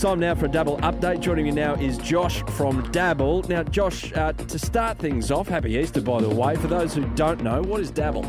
It's time now for a double update. Joining me now is Josh from Dabble. Now, Josh, uh, to start things off, happy Easter, by the way. For those who don't know, what is Dabble?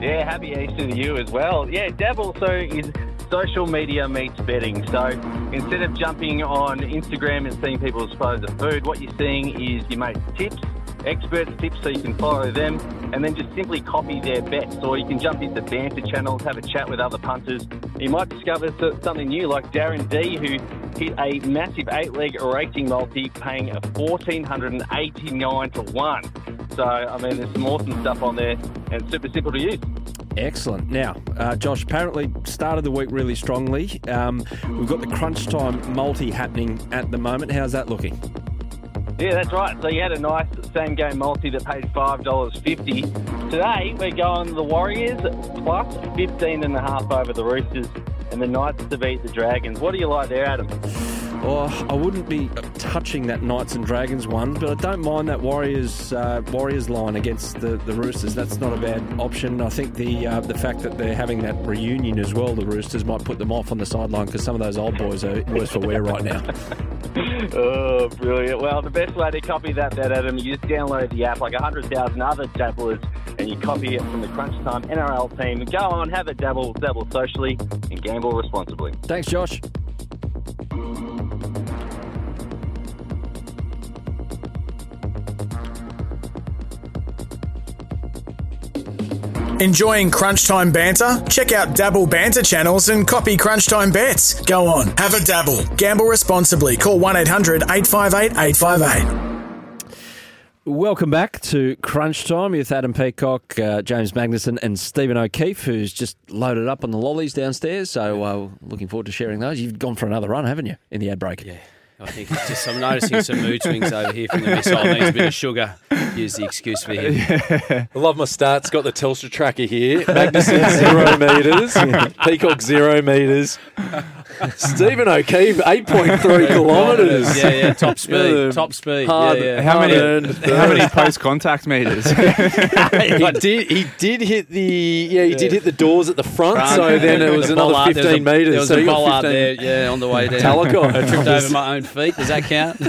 Yeah, happy Easter to you as well. Yeah, Dabble so is social media meets betting. So instead of jumping on Instagram and seeing people's photos of food, what you're seeing is you make tips, experts tips so you can follow them and then just simply copy their bets. Or you can jump into banter channels, have a chat with other punters. You might discover something new like Darren D who hit a massive eight-leg racing multi paying a 1489 to 1. So, I mean, there's some awesome stuff on there and super simple to use. Excellent. Now, uh, Josh, apparently started the week really strongly. Um, we've got the crunch time multi happening at the moment. How's that looking? Yeah, that's right. So you had a nice same game multi that paid five dollars fifty. Today we're going the Warriors plus fifteen and a half over the Roosters, and the Knights to beat the Dragons. What do you like there, Adam? Oh, I wouldn't be touching that Knights and Dragons one, but I don't mind that Warriors uh, Warriors line against the, the Roosters. That's not a bad option. I think the uh, the fact that they're having that reunion as well, the Roosters might put them off on the sideline because some of those old boys are worse for wear right now. oh, brilliant! Well, the best way to copy that bet, Adam, you just download the app like hundred thousand other dabblers, and you copy it from the Crunch Time NRL team. Go on, have a dabble, dabble socially, and gamble responsibly. Thanks, Josh. Enjoying Crunch Time banter? Check out Dabble banter channels and copy Crunch Time bets. Go on, have a dabble. Gamble responsibly. Call 1 800 858 858. Welcome back to Crunch Time with Adam Peacock, uh, James Magnuson, and Stephen O'Keefe, who's just loaded up on the lollies downstairs. So, uh, looking forward to sharing those. You've gone for another run, haven't you, in the ad break? Yeah. I think it's just I'm noticing some mood swings over here from the missile. Needs a bit of sugar. Use the excuse for him. I love my stats. Got the Telstra tracker here. Magnuson zero metres. Peacock zero metres. Stephen O'Keefe eight point three kilometres. Yeah, yeah, top speed, Yeah, top speed. hard- yeah, yeah. How many? Hard-earned How many post contact meters? he did. He did hit the. Yeah, he did hit the doors at the front. Front. so then it was The another bollard, there's fifteen a- metres. There was so a you bollard 15 there, yeah, on the way down. Talakai. I tripped over my own feet. Does that count?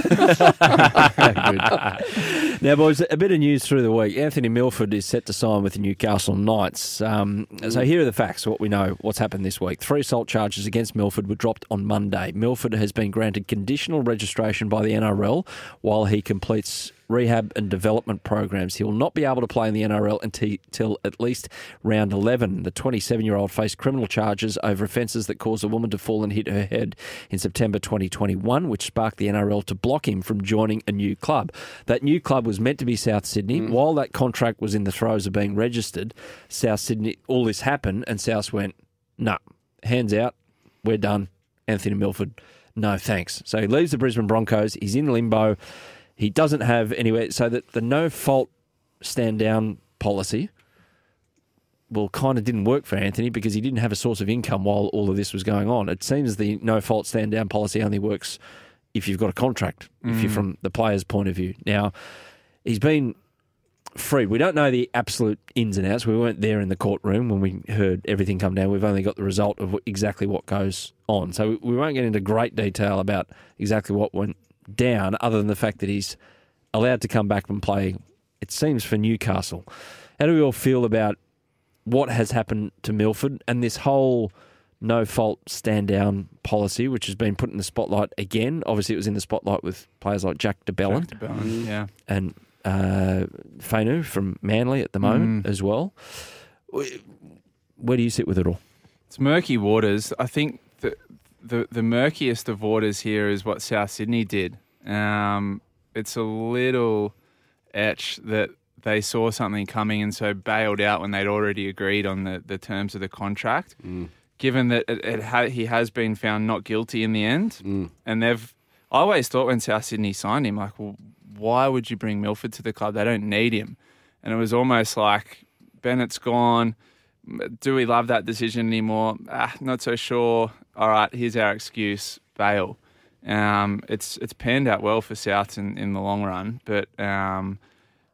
Now, boys, a bit of news through the week. Anthony Milford is set to sign with the Newcastle Knights. Um, so here are the facts, what we know, what's happened this week. Three assault charges against Milford were dropped on Monday. Milford has been granted conditional registration by the NRL while he completes rehab and development programs. He will not be able to play in the NRL until, at least round 11. The 27 year old faced criminal charges over offences that caused a woman to fall and hit her head in September 2021, which sparked the NRL to block him from joining a new club. That new club was meant to be South Sydney. Mm. While that contract was in the throes of being registered, South Sydney, all this happened, and South went, no, hands out, we're done. Anthony Milford, no thanks. So he leaves the Brisbane Broncos. He's in limbo. He doesn't have anywhere, so that the no fault stand down policy, well, kind of didn't work for Anthony because he didn't have a source of income while all of this was going on. It seems the no fault stand down policy only works if you've got a contract, if you're mm. from the player's point of view. Now, he's been freed. We don't know the absolute ins and outs. We weren't there in the courtroom when we heard everything come down. We've only got the result of exactly what goes on. So we won't get into great detail about exactly what went down, other than the fact that he's allowed to come back and play, it seems, for Newcastle. How do we all feel about what has happened to Milford and this whole no fault stand down policy, which has been put in the spotlight again? Obviously, it was in the spotlight with players like Jack de Belin yeah. and uh, Fainu from Manly at the moment as well. Where do you sit with it all? It's murky waters. I think the, the the murkiest of waters here is what South Sydney did. Um, it's a little etch that they saw something coming and so bailed out when they'd already agreed on the, the terms of the contract. Given that it, it ha- he has been found not guilty in the end, and they've. I always thought when South Sydney signed him, like, well, why would you bring Milford to the club? They don't need him, and it was almost like Bennett's gone. Do we love that decision anymore? Ah, not so sure. All right, here's our excuse: bail. Um, it's it's panned out well for South in, in the long run, but um,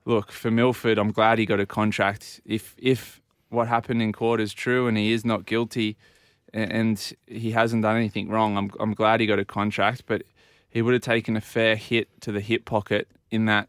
look for Milford. I'm glad he got a contract. If if what happened in court is true and he is not guilty, and he hasn't done anything wrong, I'm I'm glad he got a contract. But he would have taken a fair hit to the hip pocket in that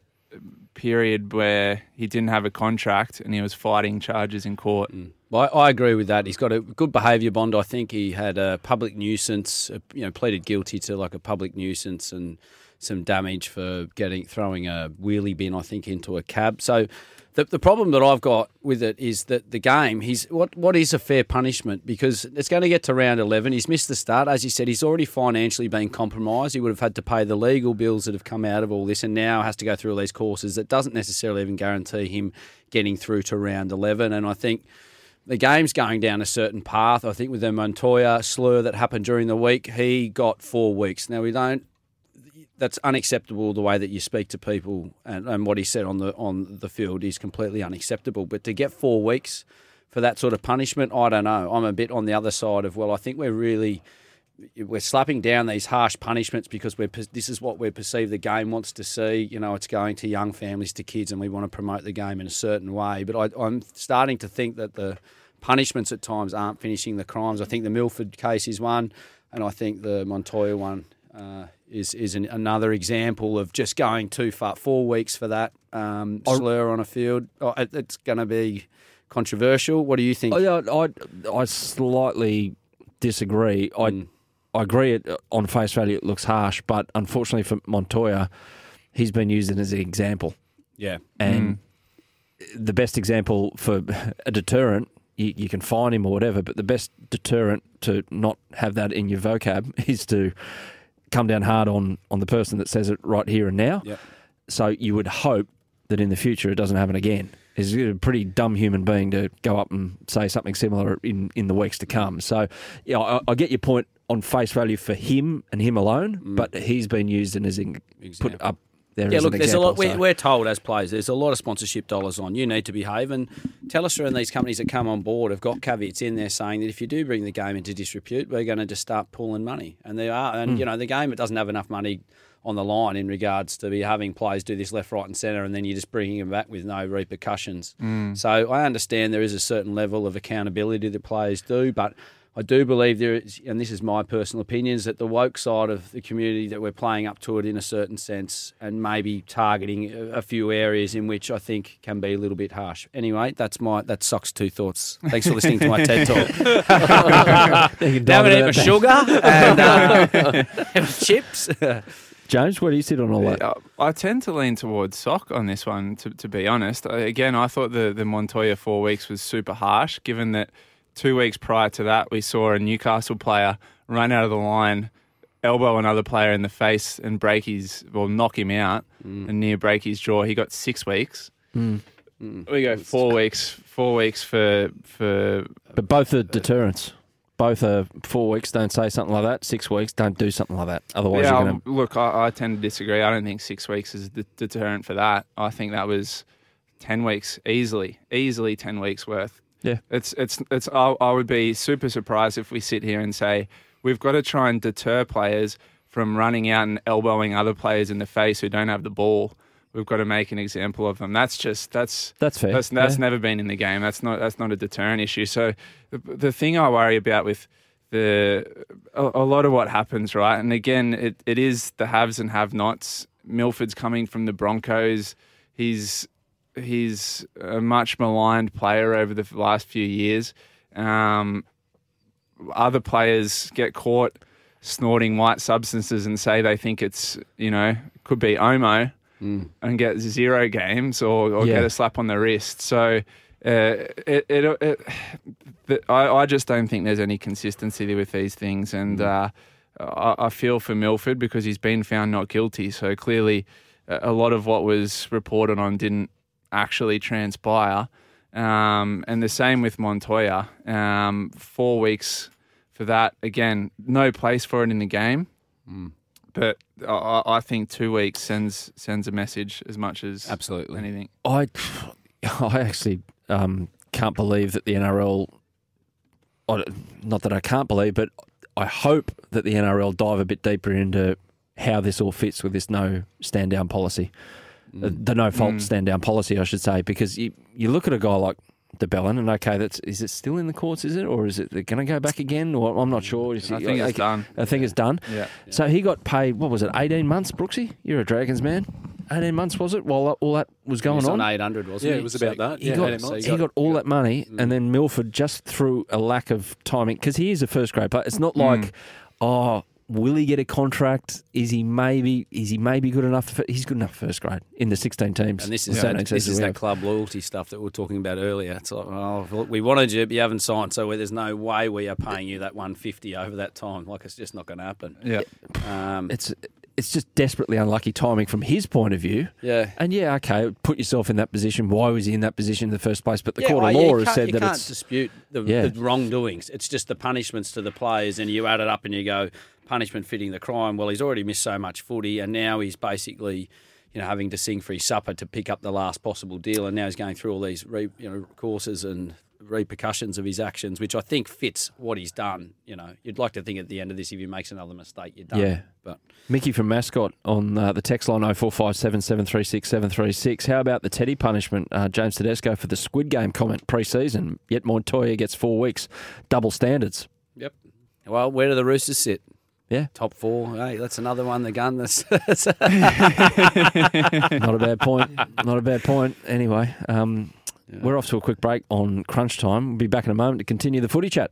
period where he didn't have a contract and he was fighting charges in court. Mm. I, I agree with that. He's got a good behaviour bond. I think he had a public nuisance, you know, pleaded guilty to like a public nuisance and some damage for getting throwing a wheelie bin, I think, into a cab. So the, the problem that I've got with it is that the game, he's what what is a fair punishment because it's going to get to round eleven. He's missed the start, as you said. He's already financially been compromised. He would have had to pay the legal bills that have come out of all this, and now has to go through all these courses that doesn't necessarily even guarantee him getting through to round eleven. And I think the game's going down a certain path. I think with the Montoya slur that happened during the week, he got four weeks. Now we don't. That's unacceptable. The way that you speak to people and, and what he said on the on the field is completely unacceptable. But to get four weeks for that sort of punishment, I don't know. I'm a bit on the other side of well, I think we're really we're slapping down these harsh punishments because we're this is what we perceive the game wants to see. You know, it's going to young families, to kids, and we want to promote the game in a certain way. But I, I'm starting to think that the punishments at times aren't finishing the crimes. I think the Milford case is one, and I think the Montoya one uh, is is an, another example of just going too far. Four weeks for that um, slur on a field, oh, it, it's going to be controversial. What do you think? Oh, yeah, I, I slightly disagree. I Mm. I agree it, on face value it looks harsh, but unfortunately for Montoya, he's been used as an example. yeah, And the best example for a deterrent, you, you can fine him or whatever, but the best deterrent to not have that in your vocab is to come down hard on, on the person that says it right here and now. Yep. So you would hope that in the future it doesn't happen again. He's a pretty dumb human being to go up and say something similar in, in the weeks to come. So, yeah, I, I get your point on face value for him and him alone, mm. but he's been used and is in, put up there Yeah, look, there's a lot. We're, so- we're told as players, there's a lot of sponsorship dollars on. You need to behave, and Telstra and these companies that come on board have got caveats in there saying that if you do bring the game into disrepute, we're going to just start pulling money. And they are, and you know, the game it doesn't have enough money on the line in regards to be having players do this left, right, and centre, and then you're just bringing them back with no repercussions. So I understand there is a certain level of accountability that players do, but. I do believe there is, and this is my personal opinion, is that the woke side of the community that we're playing up to it in a certain sense, and maybe targeting a, a few areas in which I think can be a little bit harsh. Anyway, that's my that sucks two thoughts. Thanks for listening to my TED talk. You can now dive I'm into gonna eat that my thing. sugar and uh, chips. James, where do you sit on all that? Yeah, I tend to lean towards sock on this one, to, to be honest. I- Again, I thought the, the Montoya four weeks was super harsh, given that two weeks prior to that, we saw a Newcastle player run out of the line, elbow another player in the face, and break his, well, knock him out mm. and near break his jaw. He got six weeks. Mm. Mm. We go four weeks, four weeks for for But both are deterrents. Both are four weeks, don't say something like that. Six weeks, don't do something like that. Otherwise, yeah, you're going to. look, I, I tend to disagree. I don't think six weeks is a de- deterrent for that. I think that was ten weeks easily, easily ten weeks worth. Yeah. it's it's it's. I, I would be super surprised if we sit here and say we've got to try and deter players from running out and elbowing other players in the face who don't have the ball. We've got to make an example of them. That's just that's That's fair. that's that's Yeah. never been in the game. That's not that's not a deterrent issue. So the, the thing I worry about with the a, a lot of what happens, right? And again, it, it is the haves and have-nots. Milford's coming from the Broncos. He's he's a much maligned player over the last few years. Um, other players get caught snorting white substances and say they think it's you know could be Omo and get zero games or, or Yeah. get a slap on the wrist. So uh, it, it, it, the, I, I just don't think there's any consistency there with these things, and uh, I, I feel for Milford because he's been found not guilty. So clearly, a lot of what was reported on didn't actually transpire. Um, and the same with Montoya. Um, four weeks for that. Again, no place for it in the game. But I, I think two weeks sends sends a message as much as Absolutely. anything. I, I actually um, can't believe that the NRL. Not that I can't believe, but I hope that the NRL dive a bit deeper into how this all fits with this no stand down policy, Uh, mm. the no fault mm. stand down policy, I should say, because you you look at a guy like de Belin and okay, that's is it still in the courts? Is it or is it going to go back again? Or I'm not sure. Is I it- think it's done. I think it's done. Yeah. So he got paid. What was it? 18 months, Brooksy. You're a Dragons man. 18 months was it? While all that was going was on. on 800, wasn't Yeah, he? it was about that. He Yeah, got, 18 months. he got all that money, mm. and then Milford just through a lack of timing because he is a first grade player. It's not like, oh, will he get a contract? Is he maybe? Is he maybe good enough? For, he's good enough for first grade in the sixteen teams. And this is, Saturday that, this is that have. club loyalty stuff that we were talking about earlier. It's like, oh, look, we wanted you, but you haven't signed, so there's no way we are paying you that 150 over that time. Like, it's just not going to happen. Yeah. Um, It's it's just desperately unlucky timing from his point of view. yeah. And yeah, okay, put yourself in that position. Why was he in that position in the first place? But the Yeah, court well, of you law has can't- said you that can't it's dispute the, Yeah. the wrongdoings. It's just the punishments to the players, and you add it up and you go punishment fitting the crime. Well, he's already missed so much footy, and now he's basically, you know, having to sing for his supper to pick up the last possible deal, and now he's going through all these re, you know courses and repercussions of his actions, which I think fits what he's done. You know, you'd like to think at the end of this, if he makes another mistake, you're done. Yeah. but Mickey from Mascot on uh, the text line 0457 736 736. How about the Teddy punishment? Uh, James Tedesco for the Squid Game comment pre season. Yet Montoya gets four weeks. Double standards. yep. Well, where do the Roosters sit? Yeah. Top four. Hey, that's another one. The gun. That's Not a bad point. Not a bad point. Anyway, um, we're off to a quick break on crunch time. We'll be back in a moment to continue the footy chat.